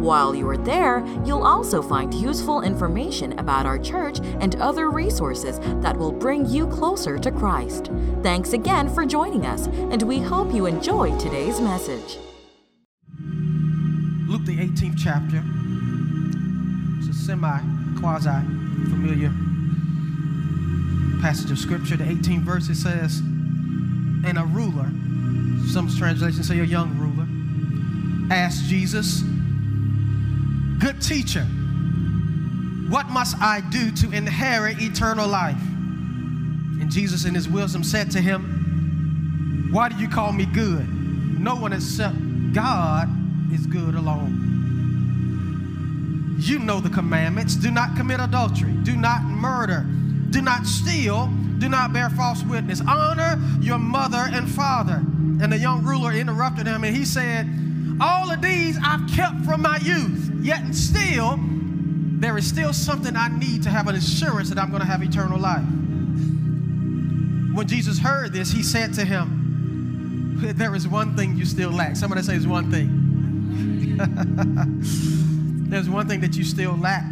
While you are there, you'll also find useful information about our church and other resources that will bring you closer to Christ. Thanks again for joining us, and we hope you enjoy today's message. Luke, the 18th chapter. It's a semi quasi familiar passage of scripture. The 18th verse it says, And a ruler, some translations say a young ruler, asked Jesus, Good teacher, what must I do to inherit eternal life? And Jesus, in his wisdom, said to him, Why do you call me good? No one except God is good alone. You know the commandments do not commit adultery, do not murder, do not steal, do not bear false witness, honor your mother and father. And the young ruler interrupted him and he said, All of these I've kept from my youth. Yet and still, there is still something I need to have an assurance that I'm going to have eternal life. When Jesus heard this, he said to him, There is one thing you still lack. Somebody say, There's one thing. There's one thing that you still lack.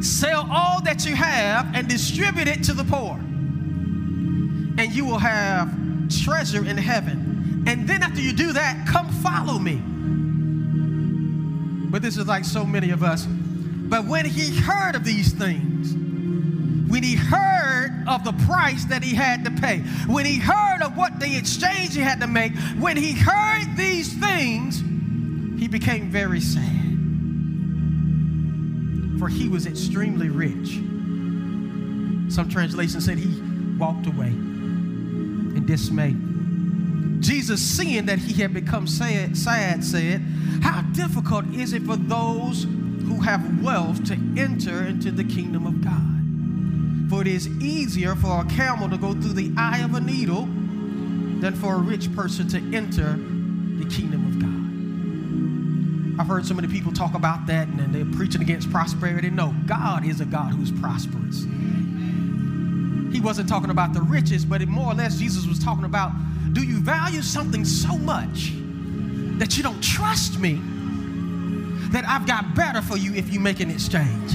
Sell all that you have and distribute it to the poor, and you will have treasure in heaven. And then after you do that, come follow me. But this is like so many of us. But when he heard of these things, when he heard of the price that he had to pay, when he heard of what the exchange he had to make, when he heard these things, he became very sad. For he was extremely rich. Some translations said he walked away in dismay. Jesus, seeing that he had become sad, said, How difficult is it for those who have wealth to enter into the kingdom of God? For it is easier for a camel to go through the eye of a needle than for a rich person to enter the kingdom of God. I've heard so many people talk about that and they're preaching against prosperity. No, God is a God who's prosperous. He wasn't talking about the riches, but more or less, Jesus was talking about do you value something so much that you don't trust me that I've got better for you if you make an exchange?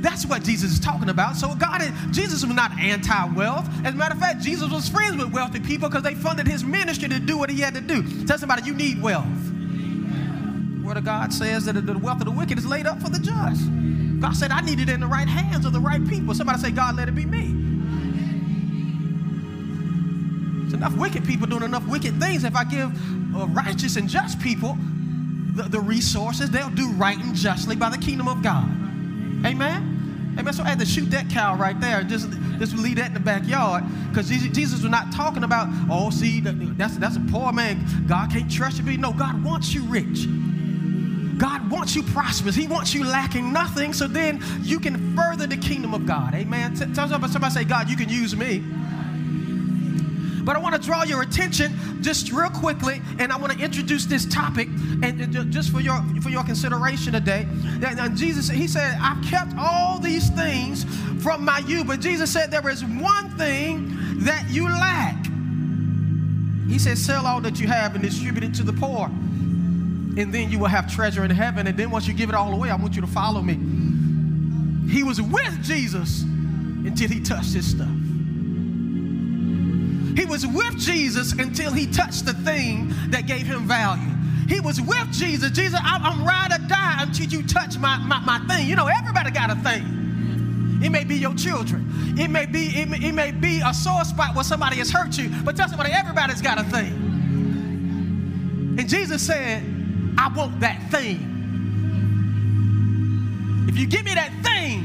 That's what Jesus is talking about. So God, Jesus was not anti-wealth. As a matter of fact, Jesus was friends with wealthy people because they funded his ministry to do what he had to do. Tell somebody you need wealth. The Word of God says that the wealth of the wicked is laid up for the just. God said, I need it in the right hands of the right people. Somebody say, God, let it be me. Enough wicked people doing enough wicked things. If I give uh, righteous and just people the, the resources, they'll do right and justly by the kingdom of God. Amen? Amen. So I had to shoot that cow right there. Just, just leave that in the backyard. Because Jesus was not talking about, oh, see, that's, that's a poor man. God can't trust you. No, God wants you rich. God wants you prosperous. He wants you lacking nothing. So then you can further the kingdom of God. Amen. Tell somebody, somebody say, God, you can use me. But I want to draw your attention just real quickly, and I want to introduce this topic, and just for your for your consideration today. Jesus, He said, "I've kept all these things from my youth," but Jesus said there is one thing that you lack. He said, "Sell all that you have and distribute it to the poor, and then you will have treasure in heaven. And then once you give it all away, I want you to follow me." He was with Jesus until he touched his stuff. He was with Jesus until he touched the thing that gave him value. He was with Jesus. Jesus, I'm ride or die until you touch my, my, my thing. You know, everybody got a thing. It may be your children. It may be it may, it may be a sore spot where somebody has hurt you. But tell somebody, everybody's got a thing. And Jesus said, I want that thing. If you give me that thing,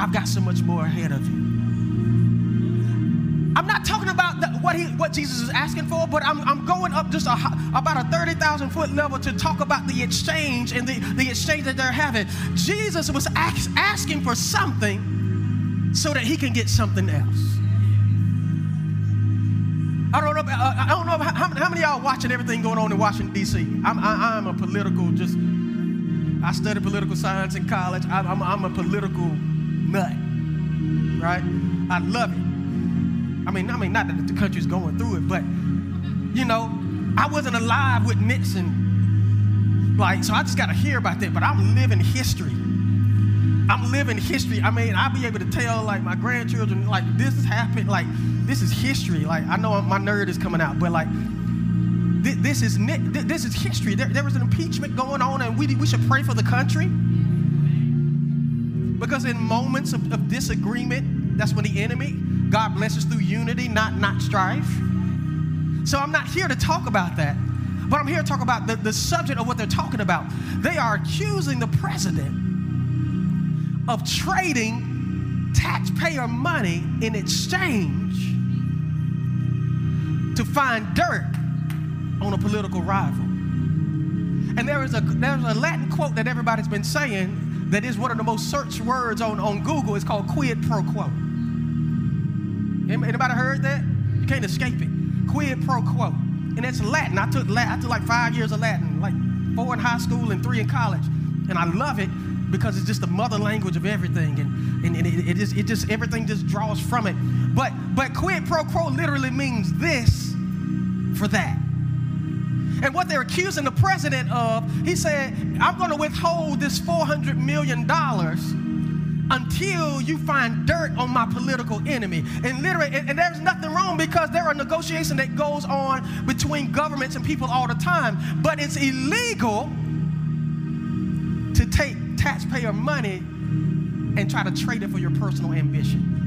I've got so much more ahead of you. I'm not talking about the, what he, what Jesus is asking for, but I'm, I'm going up just a, about a 30,000 foot level to talk about the exchange and the, the exchange that they're having. Jesus was ask, asking for something so that he can get something else. I don't know. Uh, I don't know how, how many y'all watching everything going on in Washington D.C. I'm, I, am a political just. I studied political science in college. I, I'm, I'm a political nut, right? I love it. I mean, I mean, not that the country's going through it, but you know, I wasn't alive with Nixon. Like, so I just got to hear about that. But I'm living history. I'm living history. I mean, I'll be able to tell like my grandchildren, like this has happened. Like, this is history. Like, I know my nerd is coming out, but like, this is this is history. There, there was an impeachment going on, and we we should pray for the country because in moments of, of disagreement, that's when the enemy God blesses through unity, not, not strife. So I'm not here to talk about that, but I'm here to talk about the, the subject of what they're talking about. They are accusing the president of trading taxpayer money in exchange to find dirt on a political rival. And there is a there's a Latin quote that everybody's been saying that is one of the most searched words on, on Google. It's called quid pro quo. Anybody heard that? You can't escape it. Quid pro quo. And it's Latin. I took Latin. I took like five years of Latin, like four in high school and three in college. And I love it because it's just the mother language of everything. And, and, and it, it, just, it just, everything just draws from it. But, but quid pro quo literally means this for that. And what they're accusing the president of, he said, I'm going to withhold this $400 million until you find dirt on my political enemy. And literally, and, and, there's nothing wrong because there are negotiations that goes on between governments and people all the time. But it's illegal to take taxpayer money and try to trade it for your personal ambition.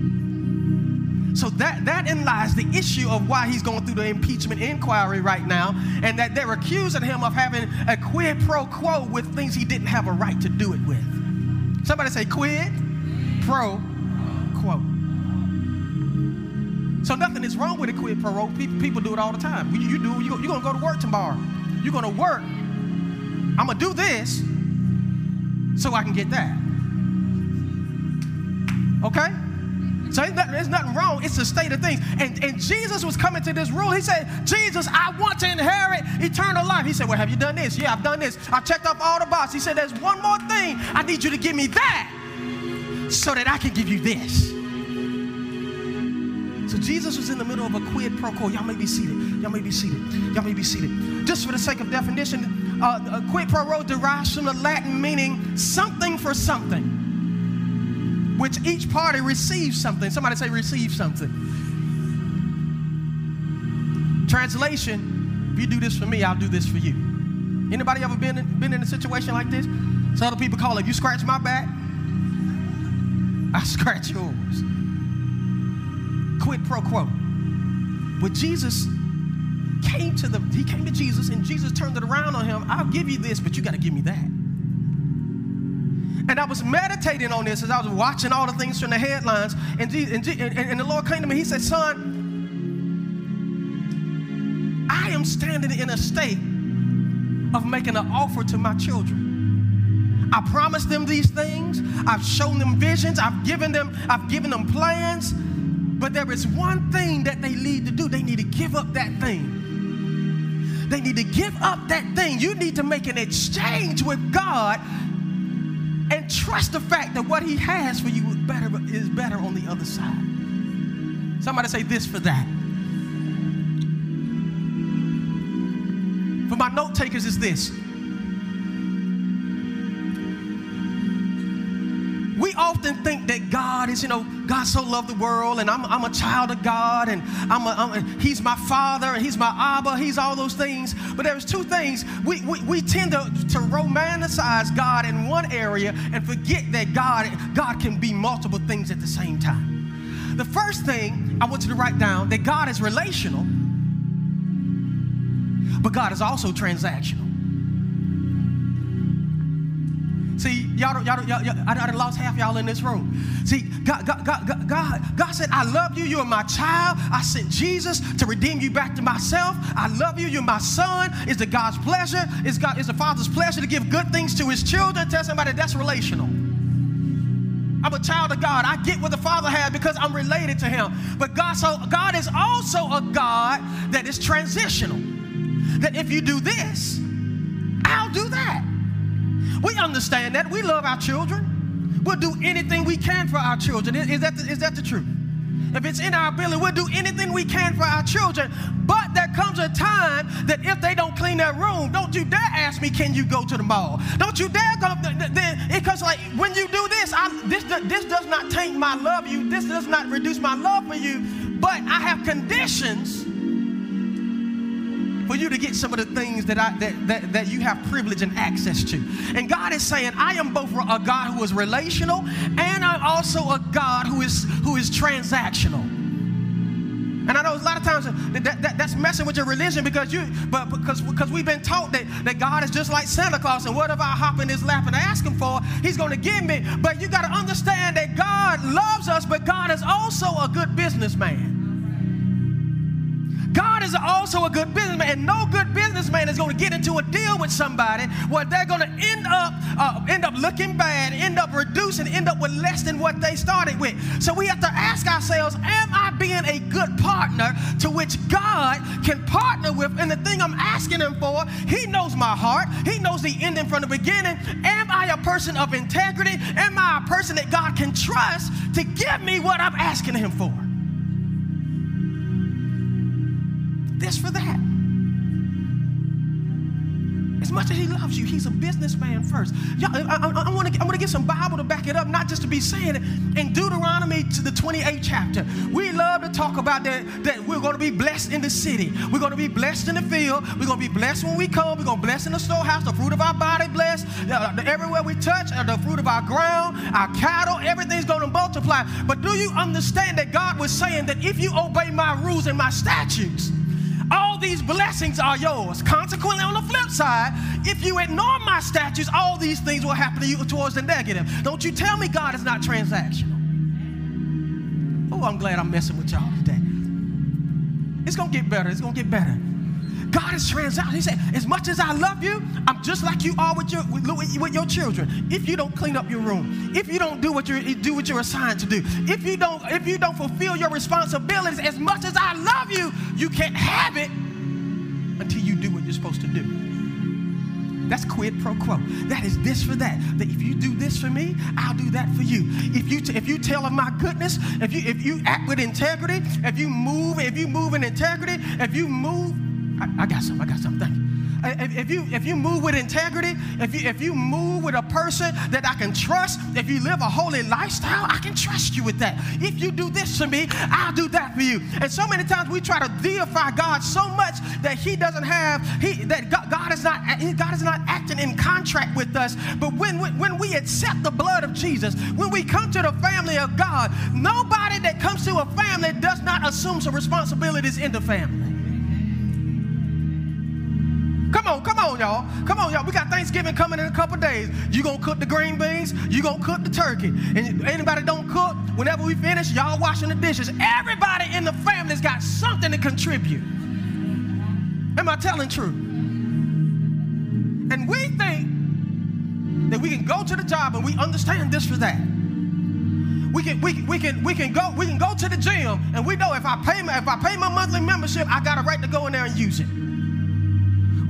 So that that in lies the issue of why he's going through the impeachment inquiry right now, and that they're accusing him of having a quid pro quo with things he didn't have a right to do it with. Somebody say quid pro quo. So nothing is wrong with a quid pro quo. People, do it all the time. You, do. You, you're gonna go to work tomorrow. You're gonna work. I'm gonna do this so I can get that. Okay? So there's nothing wrong. It's a state of things. And, and Jesus was coming to this rule. He said, Jesus, I want to inherit eternal life. He said, Well, have you done this? Yeah, I've done this. I checked off all the boxes. He said, There's one more thing. I need you to give me that so that I can give you this. So Jesus was in the middle of a quid pro quo. Y'all may be seated. Y'all may be seated. Y'all may be seated. Just for the sake of definition, uh, a quid pro quo derives from the Latin meaning something for something, which each party receives something. Somebody say receive something. Translation, if you do this for me, I'll do this for you. Anybody ever been in, been in a situation like this? So other people call it, you scratch my back, I scratch yours. Quid pro quo. But Jesus came to the, he came to Jesus and Jesus turned it around on him. I'll give you this, but you got to give me that. And I was meditating on this as I was watching all the things from the headlines. And, and, and, and the Lord came to me. He said, Son, I am standing in a state of making an offer to my children. I promised them these things. I've shown them visions. I've given them, I've given them plans. But there is one thing that they need to do. They need to give up that thing. They need to give up that thing. You need to make an exchange with God and trust the fact that what He has for you is better, is better on the other side. Somebody say this for that. For my note takers, is this often think that God is, you know, God so loved the world and I'm, I'm a child of God and I'm, a, I'm a, He's my Father and He's my Abba, He's all those things. But there's two things. We, we, we tend to, to romanticize God in one area and forget that God, God can be multiple things at the same time. The first thing I want you to write down that God is relational, but God is also transactional. Y'all, don't, y'all, y'all, y'all I, I lost half y'all in this room. See, God, God, God, God, God said, I love you. You're my child. I sent Jesus to redeem you back to myself. I love you. You're my son. Is it God's pleasure? Is God is the Father's pleasure to give good things to his children? Tell somebody that's relational. I'm a child of God. I get what the Father had because I'm related to Him. But God, so God is also a God that is transitional. That if you do this, I'll do that. We understand that. We love our children. We'll do anything we can for our children. Is, that the, is that the truth? If it's in our ability, we'll do anything we can for our children. But there comes a time that if they don't clean their room, don't you dare ask me, can you go to the mall? Don't you dare go. Then because like when you do this, I, this this does not taint my love you. This does not reduce my love for you. But I have conditions for you to get some of the things that, I, that, that, that you have privilege and access to. And God is saying, I am both a God who is relational and I'm also a God who is, who is transactional. And I know a lot of times that, that, that's messing with your religion because you, but because because we've been taught that, that God is just like Santa Claus, and whatever I hop in his lap and ask him for, he's going to give me. But you got to understand that God loves us, but God is also a good businessman. God is also a good businessman, and no good businessman is going to get into a deal with somebody where they're going to end up uh, end up looking bad, end up reducing, end up with less than what they started with. So we have to ask ourselves: Am I being a good partner to which God can partner with? And the thing I'm asking Him for, He knows my heart. He knows the ending from the beginning. Am I a person of integrity? Am I a person that God can trust to give me what I'm asking Him for? For that. As much as he loves you, he's a businessman first. Y'all, I, I, I want to get some Bible to back it up, not just to be saying it. In Deuteronomy to the 28th chapter, we love to talk about that, that we're going to be blessed in the city. We're going to be blessed in the field. We're going to be blessed when we come. We're going to bless in the storehouse. The fruit of our body blessed. Everywhere we touch, uh, the fruit of our ground, our cattle, everything's going to multiply. But do you understand that God was saying that if you obey my rules and my statutes, these blessings are yours. Consequently, on the flip side, if you ignore my statutes, all these things will happen to you towards the negative. Don't you tell me God is not transactional. Oh, I'm glad I'm messing with y'all today. It's gonna get better. It's gonna get better. God is transactional. He said, as much as I love you, I'm just like you are with your with, with, your children. If you don't clean up your room, if you don't do what you do what you're assigned to do, if you don't if you don't fulfill your responsibilities, as much as I love you, you can't have it supposed to do. That's quid pro quo. That is this for that. That if you do this for me, I'll do that for you. If you t- if you tell of my goodness, if you if you act with integrity, if you move, if you move in integrity, if you move I, I got some. I got some. If, you if you move with integrity, if you if you move with a person that I can trust, if you live a holy lifestyle, I can trust you with that. If you do this for me, I'll do that for you. And so many times we try to deify God so much that He doesn't have He that God, God is not God is not acting in contract with us. But when when we accept the blood of Jesus, when we come to the family of God, nobody that comes to a family does not assume some responsibilities in the family. Come on, come on, y'all. Come on, y'all. We got Thanksgiving coming in a couple days. You gonna cook the green beans? You gonna cook the turkey? And anybody don't cook, whenever we finish, y'all washing the dishes. Everybody in the family's got something to contribute. Am I telling truth? And we think that we can go to the job and we understand this for that. We can, we, we can, we can go, we can go to the gym and we know if I pay my, if I pay my monthly membership, I got a right to go in there and use it.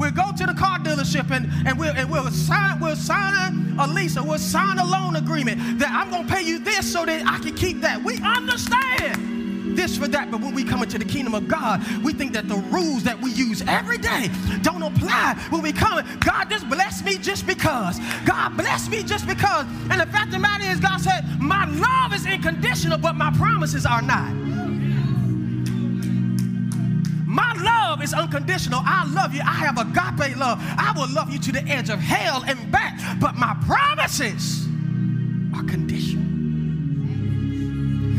We'll go to the car dealership and, and, we'll, and we'll, sign, we'll sign a lease or we'll sign a loan agreement that I'm going to pay you this so that I can keep that. We understand this for that. But when we come into the kingdom of God, we think that the rules that we use every day don't apply when we come. God just bless me just because. God bless me just because. And the fact of the matter is, God said, My love is unconditional, but my promises are not. My love is unconditional. I love you. I have agape love. I will love you to the edge of hell and back. But my promises are conditional.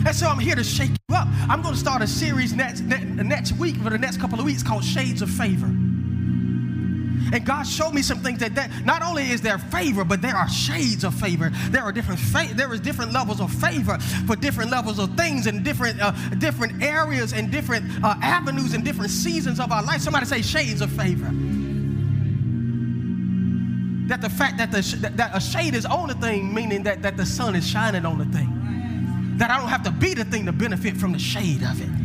And so I'm here to shake you up. I'm going to start a series next, next week for the next couple of weeks called Shades of Favor. And God showed me some things that, that not only is there favor, but there are shades of favor. There are different fa- there is different levels of favor for different levels of things and different uh, different areas and different uh, avenues and different seasons of our life. Somebody say shades of favor. That the fact that, the, that a shade is on the thing, meaning that, that the sun is shining on the thing. That I don't have to be the thing to benefit from the shade of it.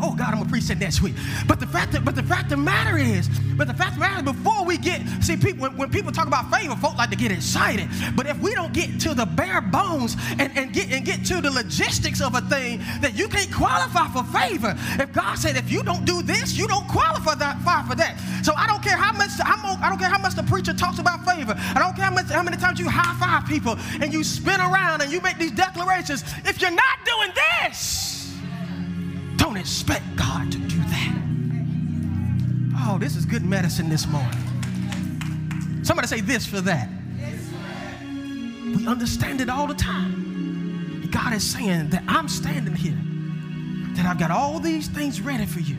Oh God, I'm gonna preach that next week. But the fact that, but the fact of the matter is, but the fact of the matter is, before we get, see, people when, when people talk about favor, folk like to get excited. But if we don't get to the bare bones and, and get and get to the logistics of a thing, that you can't qualify for favor. If God said, if you don't do this, you don't qualify that, for that. So I don't care how much I'm, I don't care how much the preacher talks about favor. I don't care how much how many times you high five people and you spin around and you make these declarations. If you're not doing this don't expect God to do that. Oh, this is good medicine this morning. Somebody say this for that. We understand it all the time. God is saying that I'm standing here, that I've got all these things ready for you.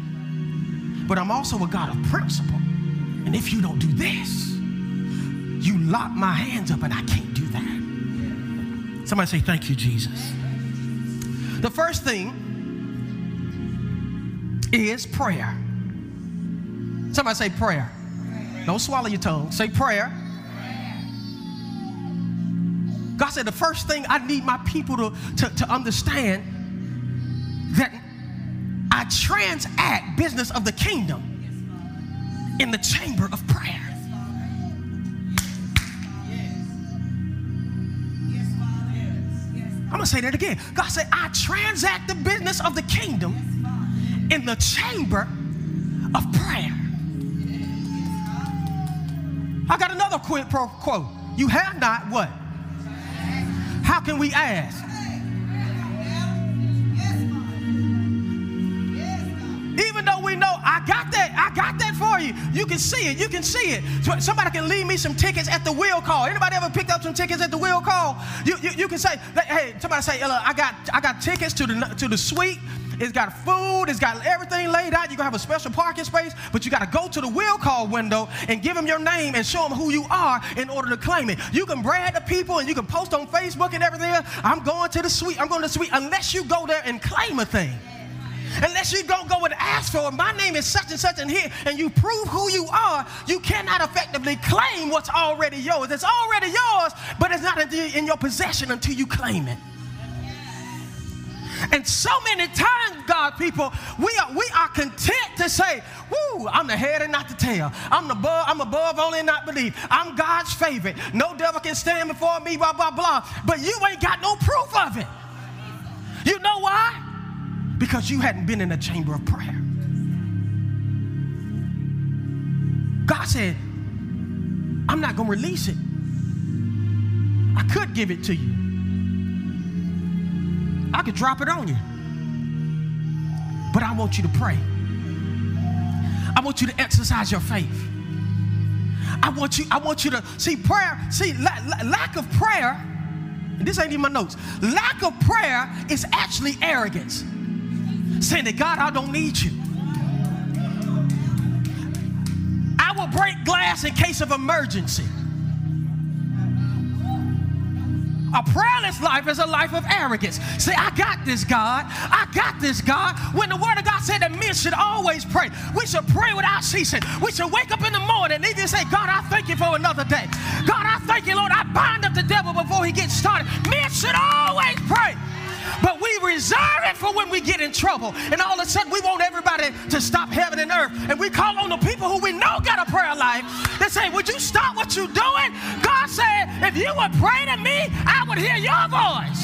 But I'm also a God of principle. And if you don't do this, you lock my hands up and I can't do that. Somebody say, Thank you, Jesus. The first thing is prayer. Somebody say prayer. Don't swallow your tongue. Say prayer. God said the first thing I need my people to, to, to understand that I transact business of the kingdom in the chamber of prayer. I'm gonna say that again. God said, I transact the business of the kingdom in the chamber of prayer. I got another quid pro quote. You have not what? How can we ask? Even though we know I got that, I got that for you. You can see it. You can see it. Somebody can leave me some tickets at the will call. Anybody ever picked up some tickets at the will call? You, you, you can say, hey, somebody say, I got I got tickets to the to the suite it's got food. It's got everything laid out. You're going to have a special parking space, but you got to go to the will call window and give them your name and show them who you are in order to claim it. You can brag to people and you can post on Facebook and everything. I'm going to the suite. I'm going to the suite unless you go there and claim a thing. Unless you don't go and ask for it, my name is such and such and here, and you prove who you are, you cannot effectively claim what's already yours. It's already yours, but it's not in your possession until you claim it. And so many times, God people, we are we are content to say, "Woo, I'm the head and not the tail. I'm above, I'm above only not believe. I'm God's favorite. No devil can stand before me, blah, blah, blah. But you ain't got no proof of it. You know why? Because you hadn't been in a chamber of prayer. God said, I'm not gonna release it. I could give it to you. I could drop it on you. But I want you to pray. I want you to exercise your faith. I want you, I want you to see prayer. See, la- la- lack of prayer, this ain't even my notes. Lack of prayer is actually arrogance. Saying that God, I don't need you. I will break glass in case of emergency. A prayerless life is a life of arrogance. Say, I got this, God. I got this, God. When the word of God said that men should always pray, we should pray without ceasing. We should wake up in the morning and even say, God, I thank you for another day. God, I thank you, Lord. I bind up the devil before he gets started. Men should always pray. Reserve it for when we get in trouble. And all of a sudden, we want everybody to stop heaven and earth. And we call on the people who we know got a prayer life. They say, Would you stop what you're doing? God said, If you would pray to me, I would hear your voice.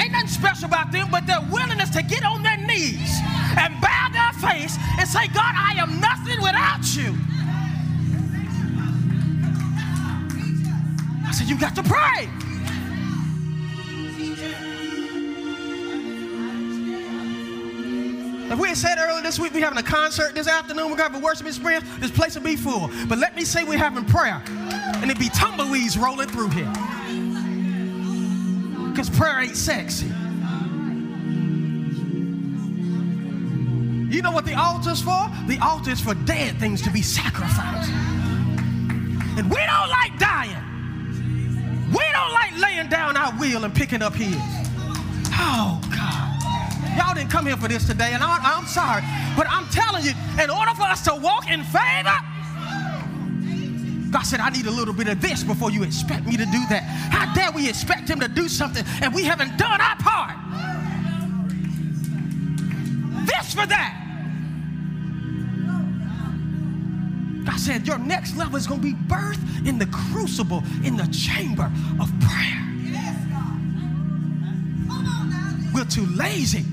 Ain't nothing special about them, but their willingness to get on their knees and bow their face and say, God, I am nothing without you. I said, You got to pray. If we had said earlier this week we're having a concert this afternoon, we're going to have a worship experience, this place will be full. But let me say we're having prayer, and it be tumbleweeds rolling through here. Because prayer ain't sexy. You know what the altar's for? The altar is for dead things to be sacrificed. And we don't like dying. We don't like laying down our will and picking up his. Oh. Y'all didn't come here for this today, and I, I'm sorry. But I'm telling you, in order for us to walk in favor, God said, I need a little bit of this before you expect me to do that. How dare we expect Him to do something and we haven't done our part? This for that. God said, Your next level is going to be birth in the crucible, in the chamber of prayer. We're too lazy.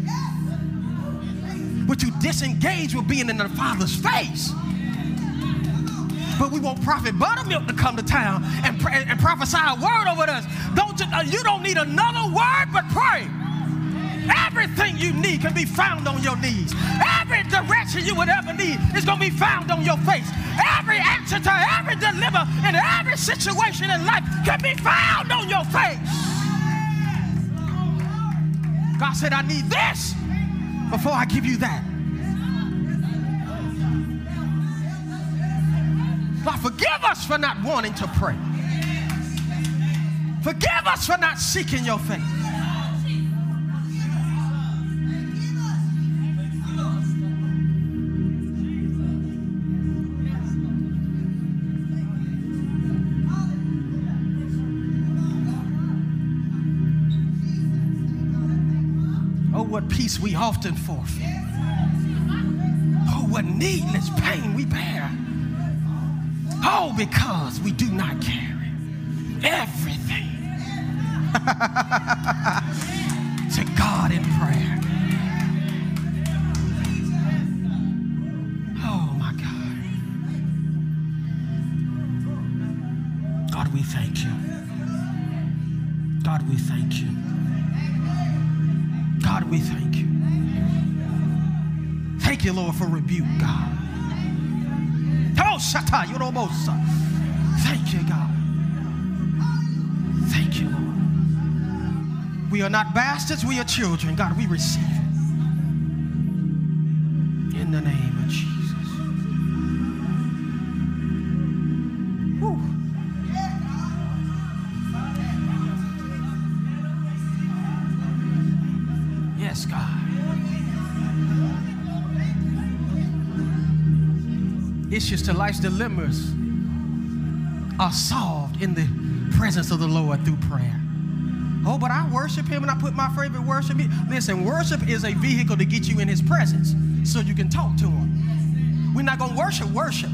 We're too disengaged with being in the Father's face but we want Prophet Buttermilk to come to town and, pray, and prophesy a word over us. Don't you, uh, you don't need another word but pray. Everything you need can be found on your knees. Every direction you would ever need is going to be found on your face. Every answer to every deliver in every situation in life can be found on your face. God said, I need this before I give you that. God, forgive us for not wanting to pray. Forgive us for not seeking your face. Peace we often forfeit. Oh, what needless pain we bear. All because we do not carry everything to God in prayer. Oh my God. God, we thank you. God, we thank you. God, we thank you. Thank you, Lord, for rebuke, God. Thank you, God. Thank you, Lord. We are not bastards, we are children. God, we receive it. In the name to life's dilemmas are solved in the presence of the Lord through prayer. Oh, but I worship Him and I put my favorite worship. Listen, worship is a vehicle to get you in His presence so you can talk to Him. We're not going to worship worship.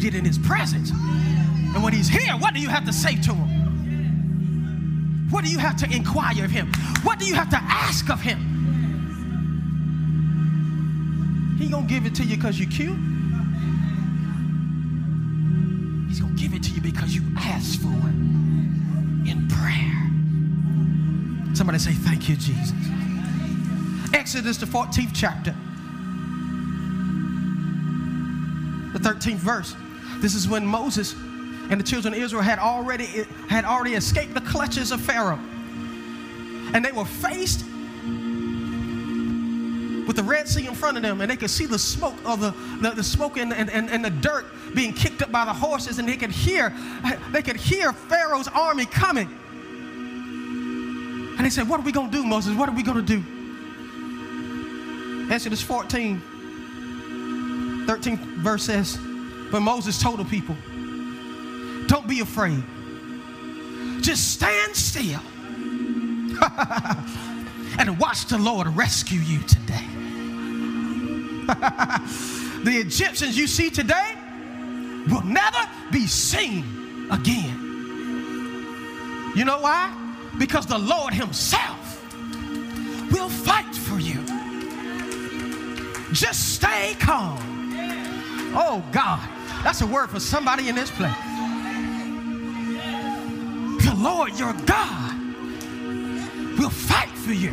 Get in His presence. And when He's here, what do you have to say to Him? What do you have to inquire of him? What do you have to ask of him? He gonna give it to you because you're cute. He's gonna give it to you because you asked for it in prayer. Somebody say, Thank you, Jesus. Exodus, the 14th chapter, the 13th verse. This is when Moses and the children of Israel had already, had already escaped the clutches of Pharaoh. And they were faced with the Red Sea in front of them, and they could see the smoke of the, the, the smoke and, and, and the dirt being kicked up by the horses, and they could hear they could hear Pharaoh's army coming. And they said, What are we gonna do, Moses? What are we gonna do? Exodus 14, 13 verse says, But Moses told the people, don't be afraid. Just stand still and watch the Lord rescue you today. the Egyptians you see today will never be seen again. You know why? Because the Lord Himself will fight for you. Just stay calm. Oh, God. That's a word for somebody in this place. Lord your God will fight for you.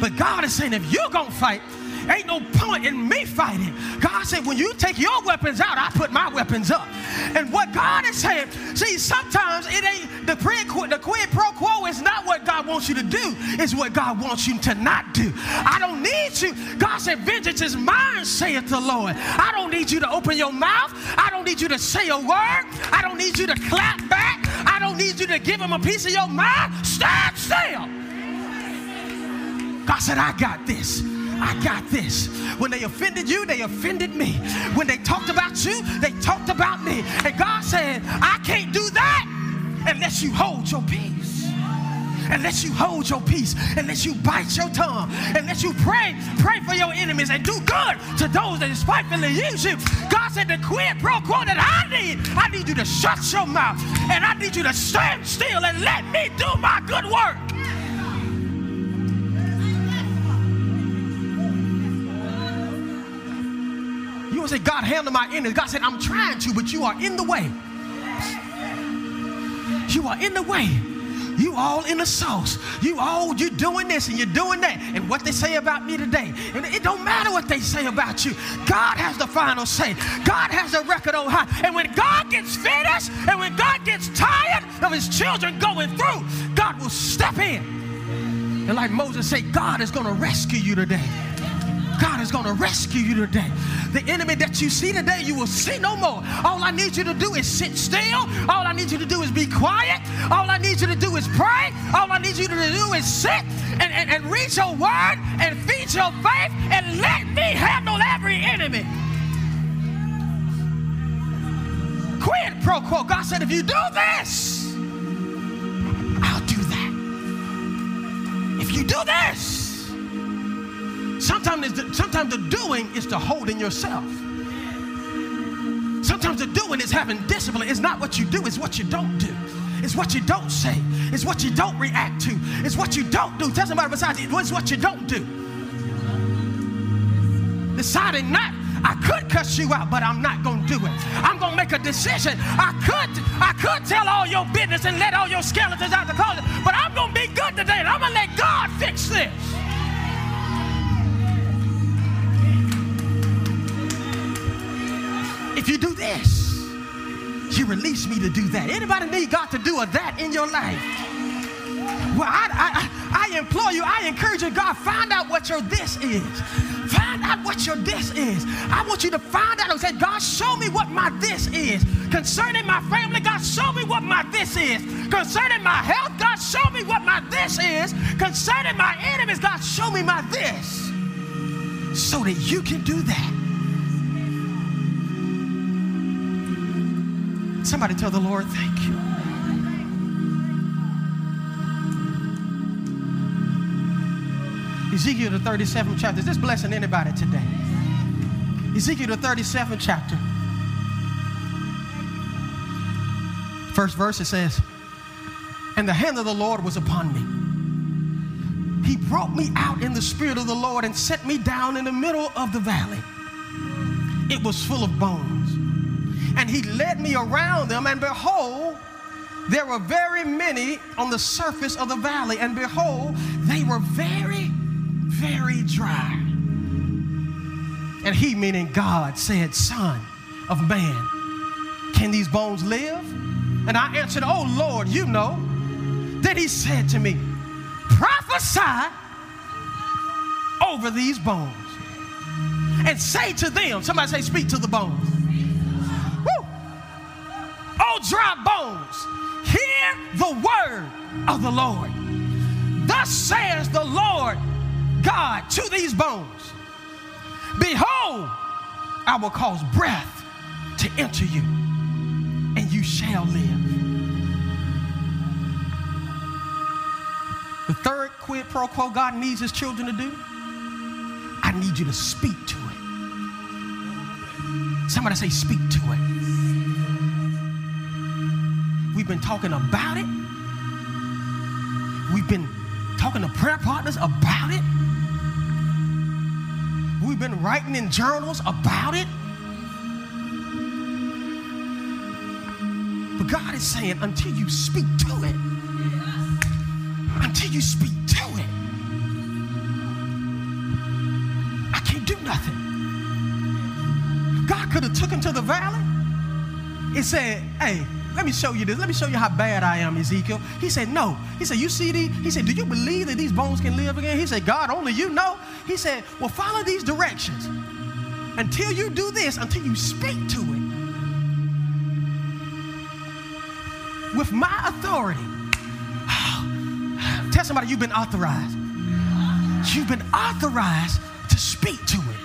But God is saying, if you're going to fight, ain't no point in me fighting. God said, when you take your weapons out, I put my weapons up. And what God is saying, see, sometimes it ain't the, the quid pro quo is not what God wants you to do, it's what God wants you to not do. I don't need you. God said, vengeance is mine, saith the Lord. I don't need you to open your mouth. I don't need you to say a word. I don't need you to clap back. I don't need you to give him a piece of your mind. Stand still. God said, I got this. I got this. When they offended you, they offended me. When they talked about you, they talked about me. And God said, I can't do that unless you hold your peace. Unless you hold your peace, unless you bite your tongue, unless you pray, pray for your enemies and do good to those that despitefully use you. God said, The quid pro quo that I need, I need you to shut your mouth and I need you to stand still and let me do my good work. Say, God, handle my enemies. God said, I'm trying to, but you are in the way. You are in the way. You all in the sauce. You all you're doing this and you're doing that. And what they say about me today. And it don't matter what they say about you. God has the final say. God has the record on high. And when God gets finished and when God gets tired of his children going through, God will step in. And like Moses said, God is going to rescue you today. God is going to rescue you today. The enemy that you see today, you will see no more. All I need you to do is sit still. All I need you to do is be quiet. All I need you to do is pray. All I need you to do is sit and, and, and read your word and feed your faith and let me handle every enemy. Quid pro quo. God said, if you do this, I'll do that. If you do this, Sometimes the, sometimes the doing is the holding yourself. Sometimes the doing is having discipline. It's not what you do, it's what you don't do. It's what you don't say. It's what you don't react to. It's what you don't do. Tell somebody besides you, it's what you don't do. Deciding not, I could cuss you out, but I'm not gonna do it. I'm gonna make a decision. I could, I could tell all your business and let all your skeletons out the closet, but I'm gonna be good today and I'm gonna let God fix this. If you do this, you release me to do that. Anybody need God to do a that in your life? Well, I, I, I implore you, I encourage you, God, find out what your this is. Find out what your this is. I want you to find out and say, God, show me what my this is. Concerning my family, God, show me what my this is. Concerning my health, God, show me what my this is. Concerning my enemies, God, show me my this. So that you can do that. Somebody tell the Lord, thank you. Ezekiel, the 37th chapter. Is this blessing anybody today? Ezekiel, the 37th chapter. First verse it says, And the hand of the Lord was upon me. He brought me out in the spirit of the Lord and set me down in the middle of the valley. It was full of bones he led me around them, and behold, there were very many on the surface of the valley, and behold, they were very, very dry. And he, meaning God, said, Son of man, can these bones live? And I answered, Oh Lord, you know. Then he said to me, Prophesy over these bones and say to them, somebody say, Speak to the bones dry bones, hear the word of the Lord. Thus says the Lord God to these bones Behold, I will cause breath to enter you, and you shall live. The third quid pro quo God needs his children to do I need you to speak to it. Somebody say, Speak to it. We've been talking about it. We've been talking to prayer partners about it. We've been writing in journals about it. But God is saying, until you speak to it, until you speak to it, I can't do nothing. God could have took him to the valley and said, hey, let me show you this. Let me show you how bad I am, Ezekiel. He said, no. He said, you see these? He said, do you believe that these bones can live again? He said, God, only you know. He said, well, follow these directions. Until you do this, until you speak to it. With my authority. Tell somebody you've been authorized. You've been authorized to speak to it.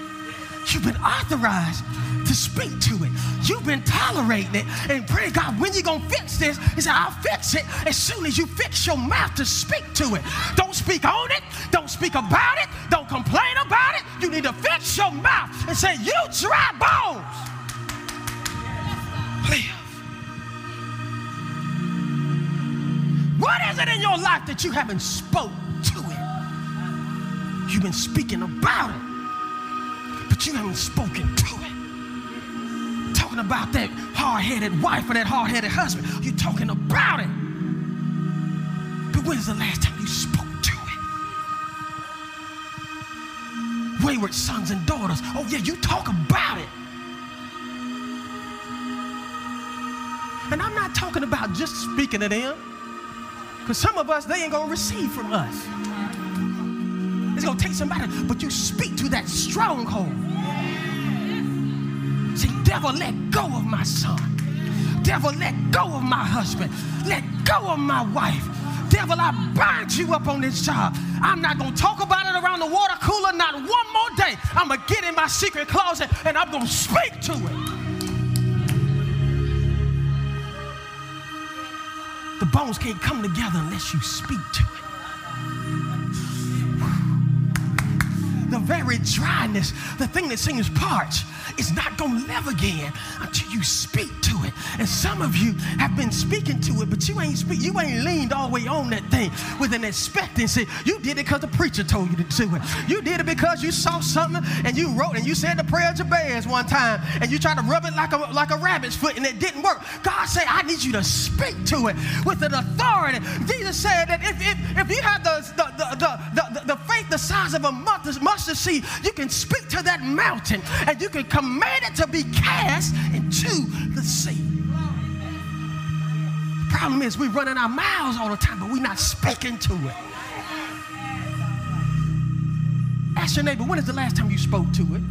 You've been authorized to speak to it. You've been tolerating it and pray, God, when you gonna fix this? He said, I'll fix it as soon as you fix your mouth to speak to it. Don't speak on it, don't speak about it, don't complain about it. You need to fix your mouth and say, You dry bones. Live. What is it in your life that you haven't spoke to it? You've been speaking about it, but you haven't spoken to it talking about that hard-headed wife or that hard-headed husband. You're talking about it. But when's the last time you spoke to it? Wayward sons and daughters. Oh yeah, you talk about it. And I'm not talking about just speaking to them. Because some of us, they ain't gonna receive from us. It's gonna take somebody, but you speak to that stronghold. Say, devil, let go of my son. Devil, let go of my husband. Let go of my wife. Devil, I bind you up on this job. I'm not going to talk about it around the water cooler not one more day. I'm going to get in my secret closet and I'm going to speak to it. The bones can't come together unless you speak to it. The very dryness, the thing that seems parched, is not going to live again until you speak to it. And some of you have been speaking to it, but you ain't speak, you ain't leaned all the way on that thing with an expectancy. You did it because the preacher told you to do it. You did it because you saw something and you wrote and you said the prayer of Jabez one time and you tried to rub it like a like a rabbit's foot and it didn't work. God said, I need you to speak to it with an authority. Jesus said that if, if, if you have the, the, the, the, the, the faith the size of a mustard seed, you can speak to that mountain and you can command it to be cast into the sea. The problem is we're running our mouths all the time, but we're not speaking to it. Ask your neighbor, when is the last time you spoke to it?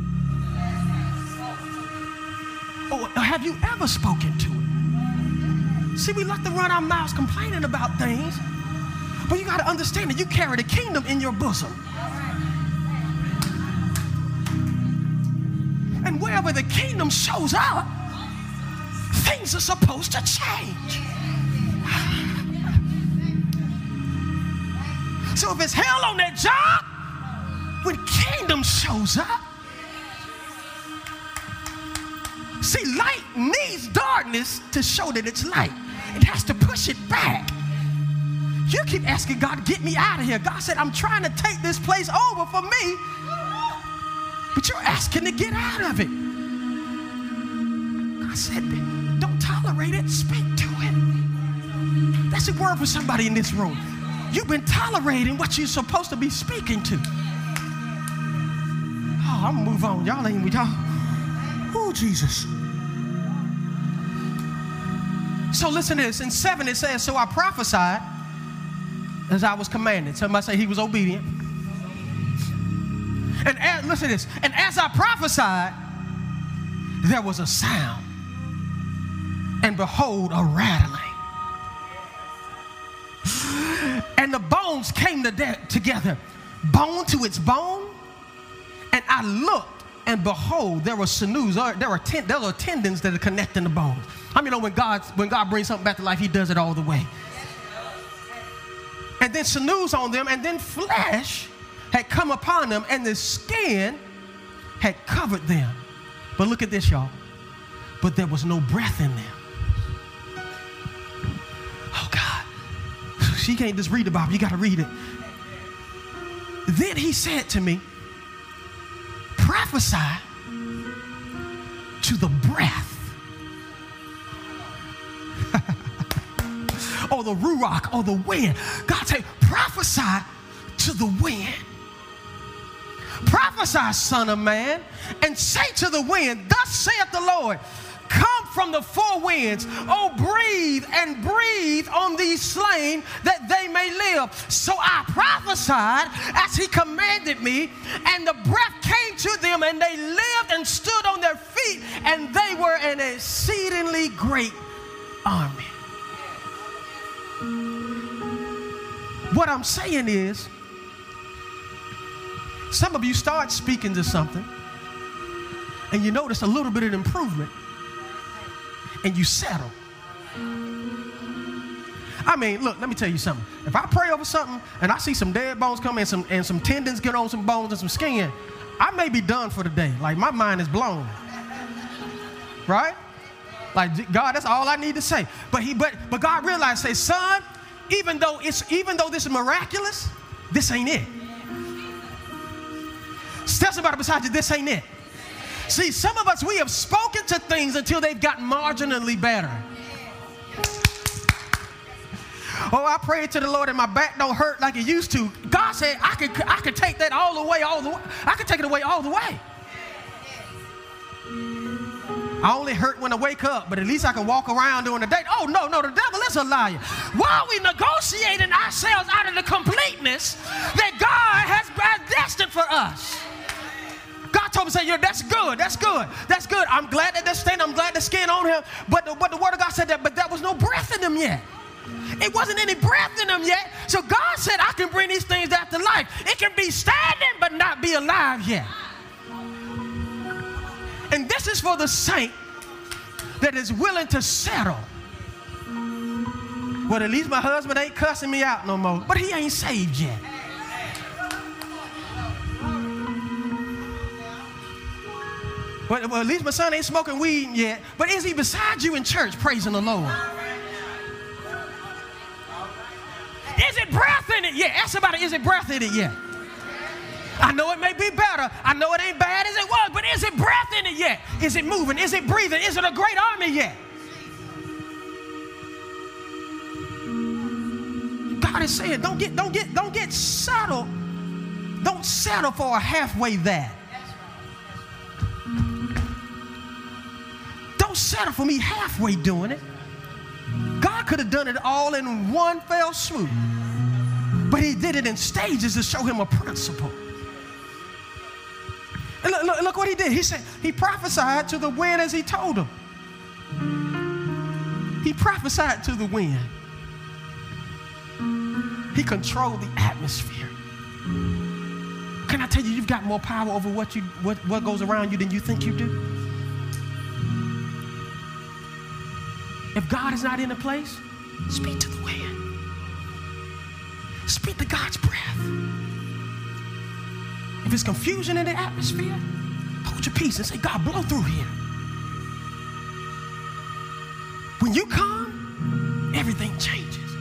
Or have you ever spoken to it? See, we like to run our mouths complaining about things, but you got to understand that you carry the kingdom in your bosom. And wherever the kingdom shows up, things are supposed to change. So if it's hell on that job, when kingdom shows up, see, light needs darkness to show that it's light. It has to push it back. You keep asking God, get me out of here. God said, I'm trying to take this place over for me but you're asking to get out of it. I said, don't tolerate it, speak to it. That's a word for somebody in this room. You've been tolerating what you're supposed to be speaking to. Oh, I'm gonna move on. Y'all ain't with y'all. Oh, Jesus. So listen to this. In seven, it says, So I prophesied as I was commanded. Somebody say he was obedient. And as, listen to this. And as I prophesied, there was a sound. And behold, a rattling. And the bones came to de- together, bone to its bone. And I looked, and behold, there were sinews, or there are ten, there are tendons that are connecting the bones. I mean, you know, when God when God brings something back to life, He does it all the way. And then sinews on them, and then flesh had come upon them, and the skin had covered them. But look at this, y'all. But there was no breath in them. Oh, God. She can't just read the Bible, you got to read it. Then he said to me, prophesy to the breath. or the ruach or the wind. God said, prophesy to the wind Prophesy, son of man, and say to the wind, Thus saith the Lord, Come from the four winds, oh, breathe and breathe on these slain that they may live. So I prophesied as he commanded me, and the breath came to them, and they lived and stood on their feet, and they were an exceedingly great army. What I'm saying is, some of you start speaking to something and you notice a little bit of improvement and you settle. I mean, look, let me tell you something. If I pray over something and I see some dead bones come and some, and some tendons get on some bones and some skin, I may be done for the day. Like my mind is blown. Right? Like God, that's all I need to say. But he but but God realized, say, son, even though it's even though this is miraculous, this ain't it. Tell somebody beside you, this ain't it. See, some of us, we have spoken to things until they've gotten marginally better. Oh, I prayed to the Lord and my back don't hurt like it used to. God said I could, I could take that all the way, all the way. I could take it away all the way. I only hurt when I wake up, but at least I can walk around during the day. Oh, no, no, the devil is a liar. Why are we negotiating ourselves out of the completeness that God has destined for us? Told say, yeah, that's good, that's good, that's good. I'm glad that stain, I'm glad the skin on him. But the, but the word of God said that, but there was no breath in them yet. It wasn't any breath in them yet. So God said, I can bring these things back to life. It can be standing, but not be alive yet. And this is for the saint that is willing to settle. Well, at least my husband ain't cussing me out no more, but he ain't saved yet. Well, well, at least my son ain't smoking weed yet. But is he beside you in church praising the Lord? Is it breath in it yet? Ask somebody, is it breath in it yet? I know it may be better. I know it ain't bad as it was, but is it breath in it yet? Is it moving? Is it breathing? Is it a great army yet? God is saying, don't get, don't get, don't get settled. Don't settle for a halfway that. Settle for me halfway doing it. God could have done it all in one fell swoop, but He did it in stages to show him a principle. And look, look, look what He did. He said, He prophesied to the wind as He told him. He prophesied to the wind. He controlled the atmosphere. Can I tell you, you've got more power over what, you, what, what goes around you than you think you do? If God is not in a place, speak to the wind. Speak to God's breath. If it's confusion in the atmosphere, hold your peace and say, God, blow through here. When you come, everything changes.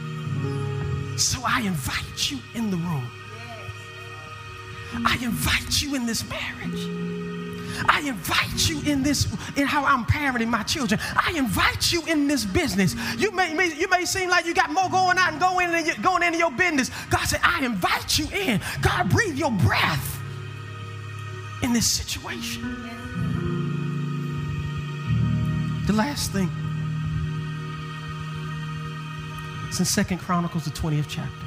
So I invite you in the room. I invite you in this marriage. I invite you in this, in how I'm parenting my children. I invite you in this business. You may, may you may seem like you got more going out and going, in, going into your business. God said, I invite you in. God, breathe your breath in this situation. The last thing. It's in Second Chronicles, the 20th chapter.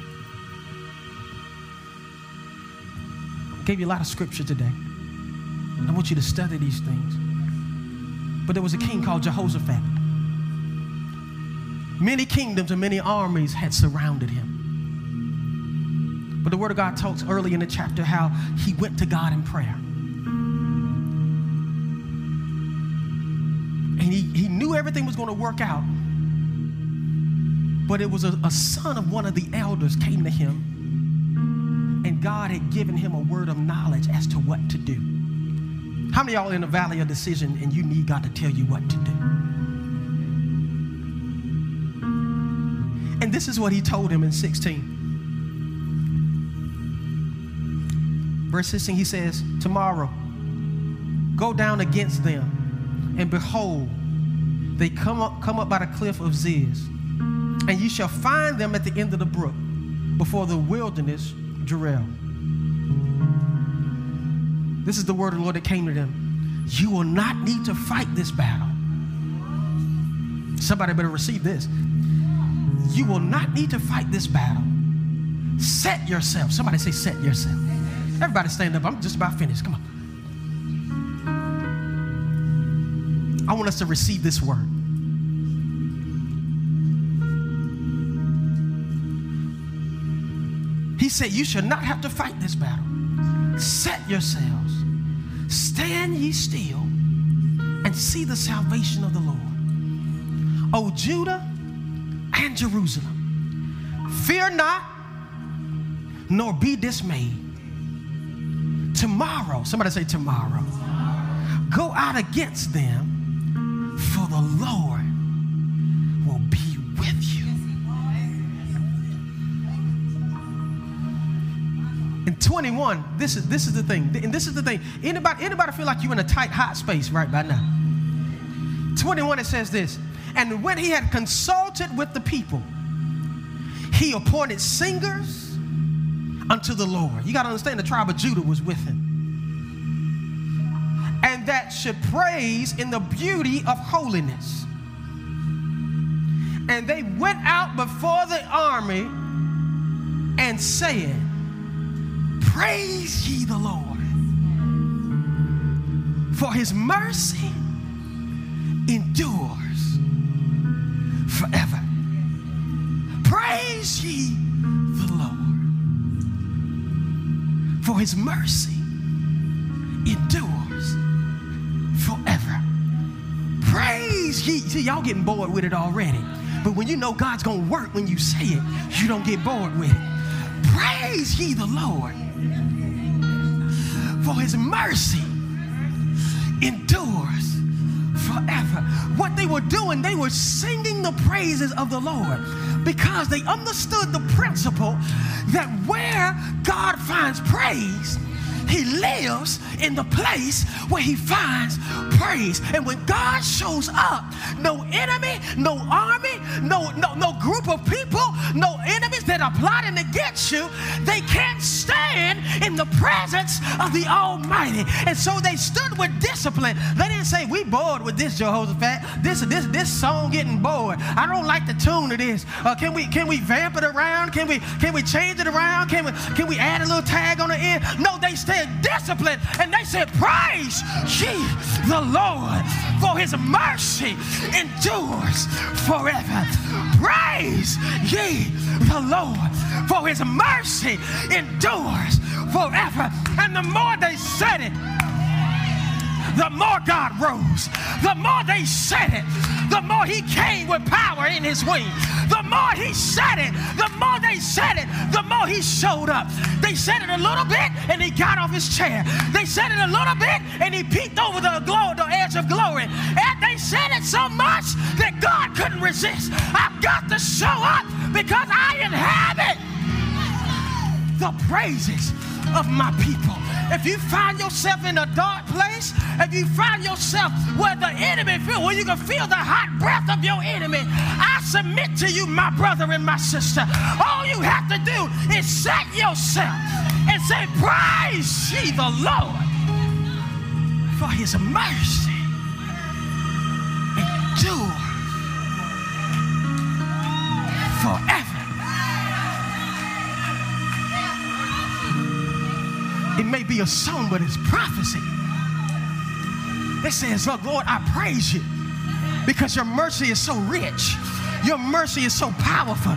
I gave you a lot of scripture today. I want you to study these things. But there was a king called Jehoshaphat. Many kingdoms and many armies had surrounded him. But the Word of God talks early in the chapter how he went to God in prayer. And he, he knew everything was going to work out. But it was a, a son of one of the elders came to him, and God had given him a word of knowledge as to what to do. How many y'all in the valley of decision and you need God to tell you what to do? And this is what he told him in 16. Verse 16, he says, Tomorrow, go down against them, and behold, they come up, come up by the cliff of Ziz, and you shall find them at the end of the brook, before the wilderness, Jeruel. This is the word of the Lord that came to them. You will not need to fight this battle. Somebody better receive this. You will not need to fight this battle. Set yourself. Somebody say, set yourself. Everybody stand up. I'm just about finished. Come on. I want us to receive this word. He said, You should not have to fight this battle. Set yourselves, stand ye still, and see the salvation of the Lord. O Judah and Jerusalem, fear not, nor be dismayed. Tomorrow, somebody say tomorrow, go out against them, for the Lord 21, this is this is the thing, and this is the thing. Anybody, anybody feel like you're in a tight, hot space right by now? 21, it says this. And when he had consulted with the people, he appointed singers unto the Lord. You got to understand the tribe of Judah was with him. And that should praise in the beauty of holiness. And they went out before the army and said, Praise ye the Lord, for his mercy endures forever. Praise ye the Lord, for his mercy endures forever. Praise ye. See, y'all getting bored with it already. But when you know God's gonna work when you say it, you don't get bored with it. Praise ye the Lord, for his mercy endures forever. What they were doing, they were singing the praises of the Lord because they understood the principle that where God finds praise, he lives in the place where he finds praise. And when God shows up, no enemy, no army, no, no, no group of people, no enemies that are plotting against you, they can't stand in the presence of the Almighty. And so they stood with discipline. They didn't say, We bored with this, Jehoshaphat. This this this song getting bored. I don't like the tune of this. Uh, can we can we vamp it around? Can we can we change it around? Can we can we add a little tag on the end? No, they stayed disciplined and they said, Praise ye the Lord, for his mercy endures forever. Praise ye the Lord, for his mercy endures forever. And the more they said it, the more God rose. The more they said it, the more he came with power in his wing. The more he said it, the more they said it, the more he showed up. They said it a little bit and he got off his chair. They said it a little bit and he peeked over the glow, the of glory. And they said it so much that God couldn't resist. I've got to show up because I inhabit the praises of my people. If you find yourself in a dark place, if you find yourself where the enemy feel, where you can feel the hot breath of your enemy, I submit to you, my brother and my sister. All you have to do is set yourself and say, Praise ye the Lord for his mercy endure forever. It may be a song, but it's prophecy. It says, Look, Lord, I praise you because your mercy is so rich. Your mercy is so powerful.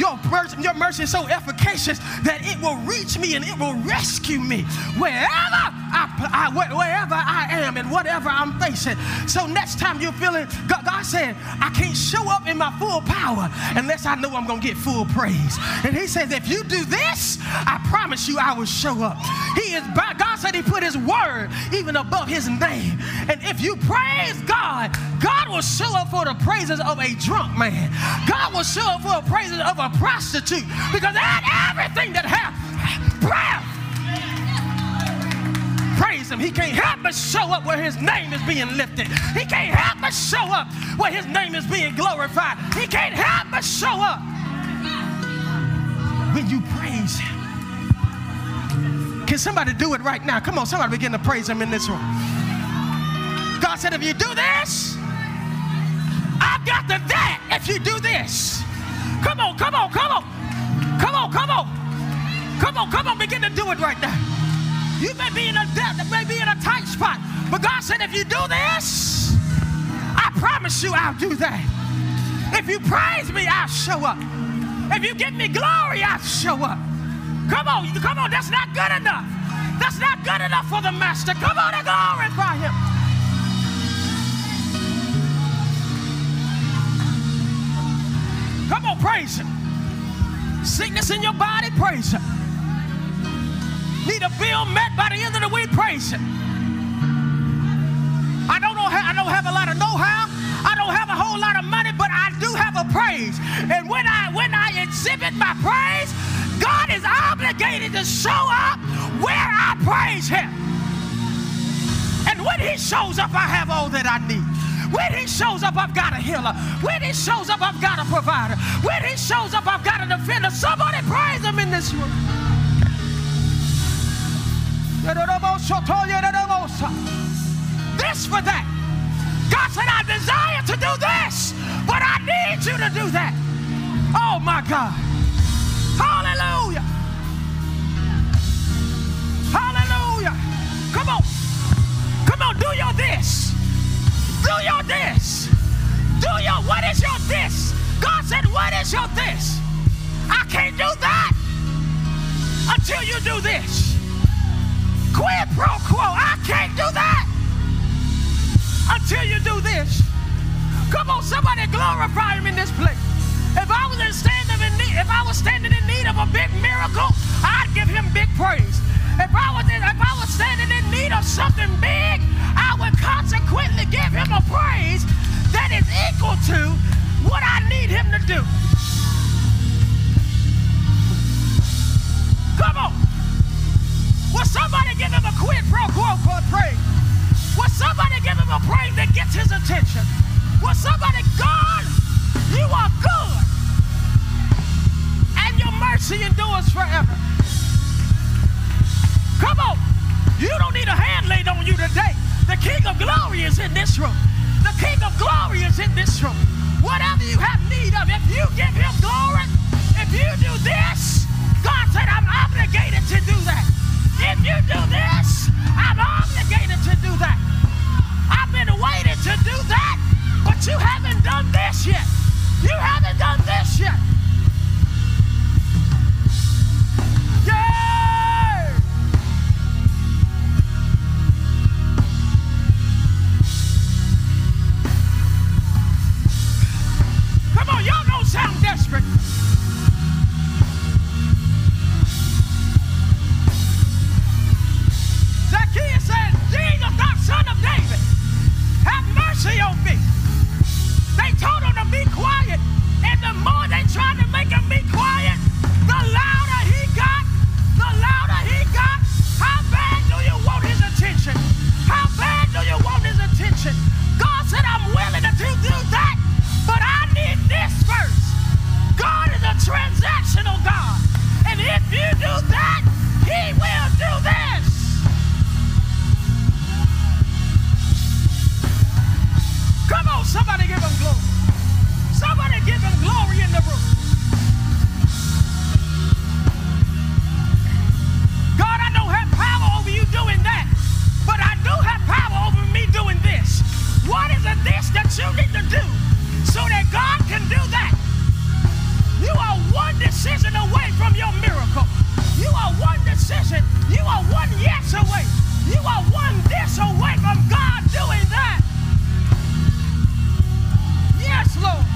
Your mercy, your mercy is so efficacious that it will reach me and it will rescue me wherever I, I, wherever I am and whatever I'm facing. So next time you're feeling, God, God said, I can't show up in my full power unless I know I'm going to get full praise. And He says, if you do this, I promise you I will show up. He is, God said He put His word even above His name. And if you praise God, God will show up for the praises of a drunk man. God will show up for the praises of a prostitute because that everything that has breath praise him. He can't help but show up where his name is being lifted. He can't help but show up where his name is being glorified. He can't help but show up when you praise him. Can somebody do it right now? Come on, somebody begin to praise him in this room. God said, if you do this, I've got the that if you do this. Come on, come on, come on. Come on, come on. Come on, come on, begin to do it right now. You may be in a debt, may be in a tight spot, but God said, if you do this, I promise you I'll do that. If you praise me, I'll show up. If you give me glory, I'll show up. Come on, come on, that's not good enough. That's not good enough for the master. Come on and glorify him. Come on, praise him. Sickness in your body, praise him. Need a bill met by the end of the week, praise him. I don't know how, I don't have a lot of know-how. I don't have a whole lot of money, but I do have a praise. And when I when I exhibit my praise, God is obligated to show up where I praise him. And when he shows up, I have all that I need. When he shows up, I've got a healer. When he shows up, I've got a provider. When he shows up, I've got a defender. Somebody praise him in this room. This for that. God said, I desire to do this, but I need you to do that. Oh my God. Hallelujah. Hallelujah. Come on. Come on, do your this. Do your this. Do your, what is your this? God said, what is your this? I can't do that until you do this. Quid pro quo. I can't do that until you do this. Come on, somebody glorify him in this place. If I was in standing in need, if I was standing in need of a big miracle, I'd give him big praise. If I was in, if I was standing in need of something big, I would consequently give him a praise that is equal to what I need him to do. Come on. Will somebody give him a quid pro quo for praise? Will somebody give him a praise that gets his attention? Will somebody, God, you are good. And your mercy endures forever. Come on. You don't need a hand laid on you today. The King of Glory is in this room. The King of Glory is in this room. Whatever you have need of, if you give him glory, if you do this, God said, I'm obligated to do that. If you do this, I'm obligated to do that. I've been waiting to do that, but you haven't done this yet. You haven't done this yet. Sound desperate. Zacchaeus said, Jesus, thou son of David, have mercy on me. They told him to be quiet, and the more they tried to make him be quiet, God can do that? You are one decision away from your miracle. You are one decision. You are one yes away. You are one this away from God doing that. Yes, Lord.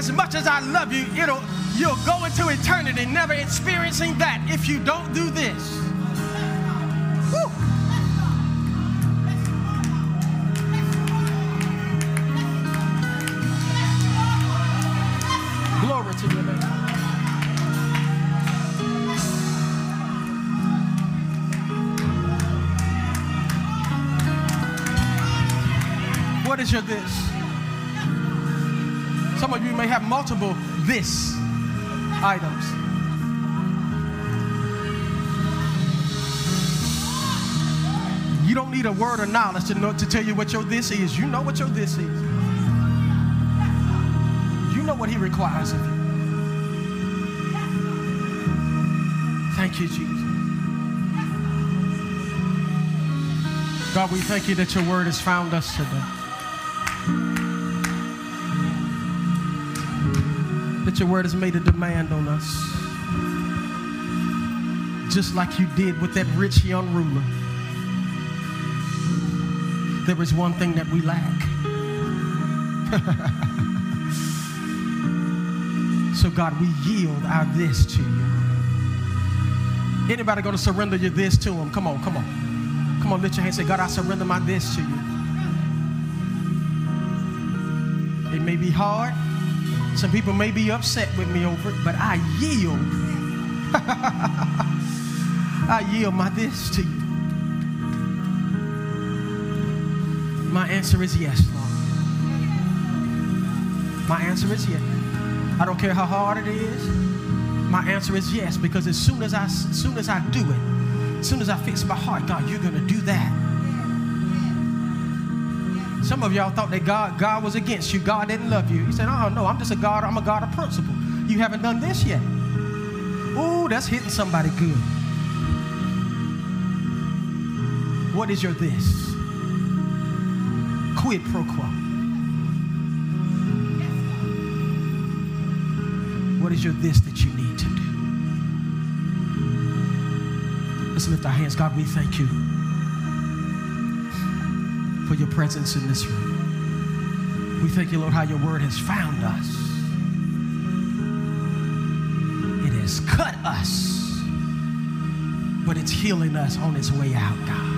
As much as I love you, know, you'll go into eternity never experiencing that if you don't do this. Glory to your name. What is your this? Multiple this items. You don't need a word of knowledge to know to tell you what your this is. You know what your this is. You know what he requires of you. Thank you, Jesus. God, we thank you that your word has found us today. That your word has made a demand on us. Just like you did with that rich young ruler. There is one thing that we lack. so, God, we yield our this to you. Anybody going to surrender your this to him? Come on, come on. Come on, lift your hand say, God, I surrender my this to you. It may be hard. Some people may be upset with me over it, but I yield. I yield my this to you. My answer is yes, Lord. My answer is yes. I don't care how hard it is. My answer is yes, because as soon as I as soon as I do it, as soon as I fix my heart, God, you're gonna do that. Some of y'all thought that God, God was against you. God didn't love you. He said, Oh no, I'm just a God, I'm a God of principle. You haven't done this yet. Ooh, that's hitting somebody good. What is your this? Quid pro quo. What is your this that you need to do? Let's lift our hands. God, we thank you for your presence in this room. We thank you, Lord, how your word has found us. It has cut us, but it's healing us on its way out, God.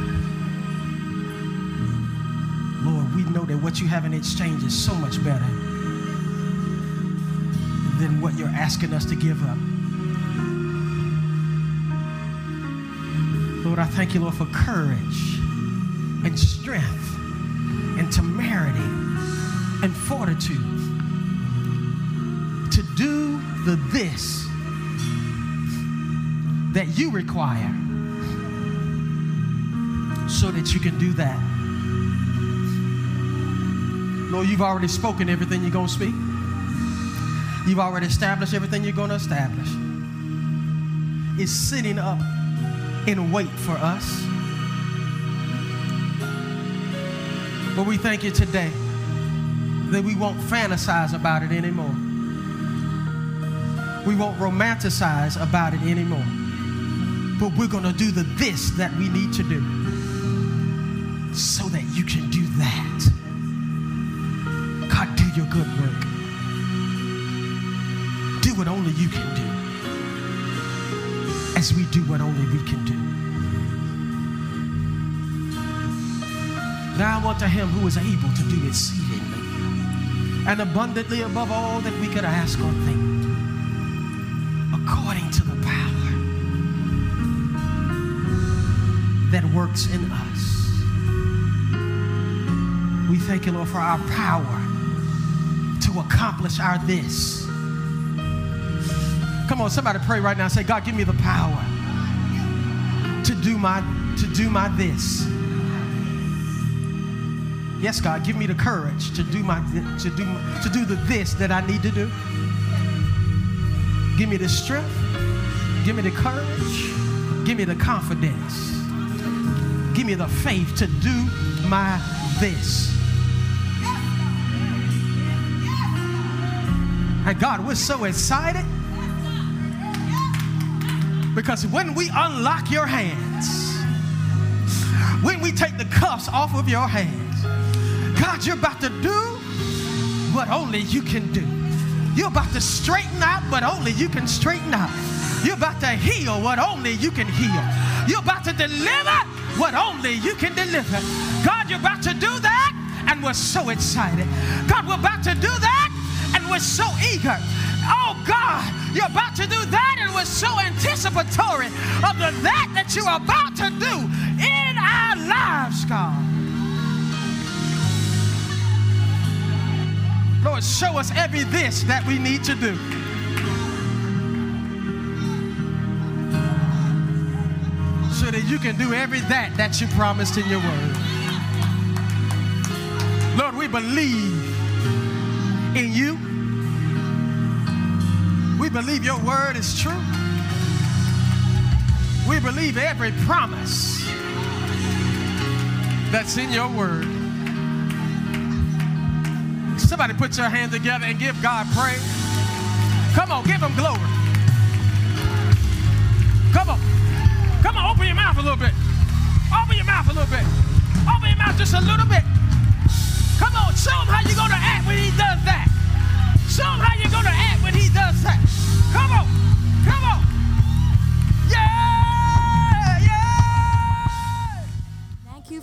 Lord, we know that what you have in exchange is so much better than what you're asking us to give up. Lord, I thank you, Lord, for courage and strength temerity and fortitude to do the this that you require so that you can do that. Lord, you've already spoken everything you're going to speak. You've already established everything you're going to establish. It's sitting up in wait for us. But we thank you today that we won't fantasize about it anymore. We won't romanticize about it anymore. But we're going to do the this that we need to do so that you can do that. God, do your good work. Do what only you can do as we do what only we can do. Now unto him who is able to do exceedingly and abundantly above all that we could ask or think, according to the power that works in us. We thank you, Lord, for our power to accomplish our this. Come on, somebody pray right now. Say, God, give me the power to do my to do my this. Yes, God, give me the courage to do my to do to do the this that I need to do. Give me the strength. Give me the courage. Give me the confidence give me the faith to do my this. And God, we're so excited because when we unlock your hands, when we take the cuffs off of your hands, You're about to do what only you can do. You're about to straighten out what only you can straighten out. You're about to heal what only you can heal. You're about to deliver what only you can deliver. God, you're about to do that, and we're so excited. God, we're about to do that, and we're so eager. Oh God, you're about to do that, and we're so anticipatory of the that that you're about to do in our lives, God. Lord, show us every this that we need to do. So that you can do every that that you promised in your word. Lord, we believe in you. We believe your word is true. We believe every promise that's in your word. Somebody put your hands together and give God praise. Come on, give him glory. Come on. Come on, open your mouth a little bit. Open your mouth a little bit. Open your mouth just a little bit. Come on, show him how you're going to act when he does that. Show him how you're going to act when he does that. Come on.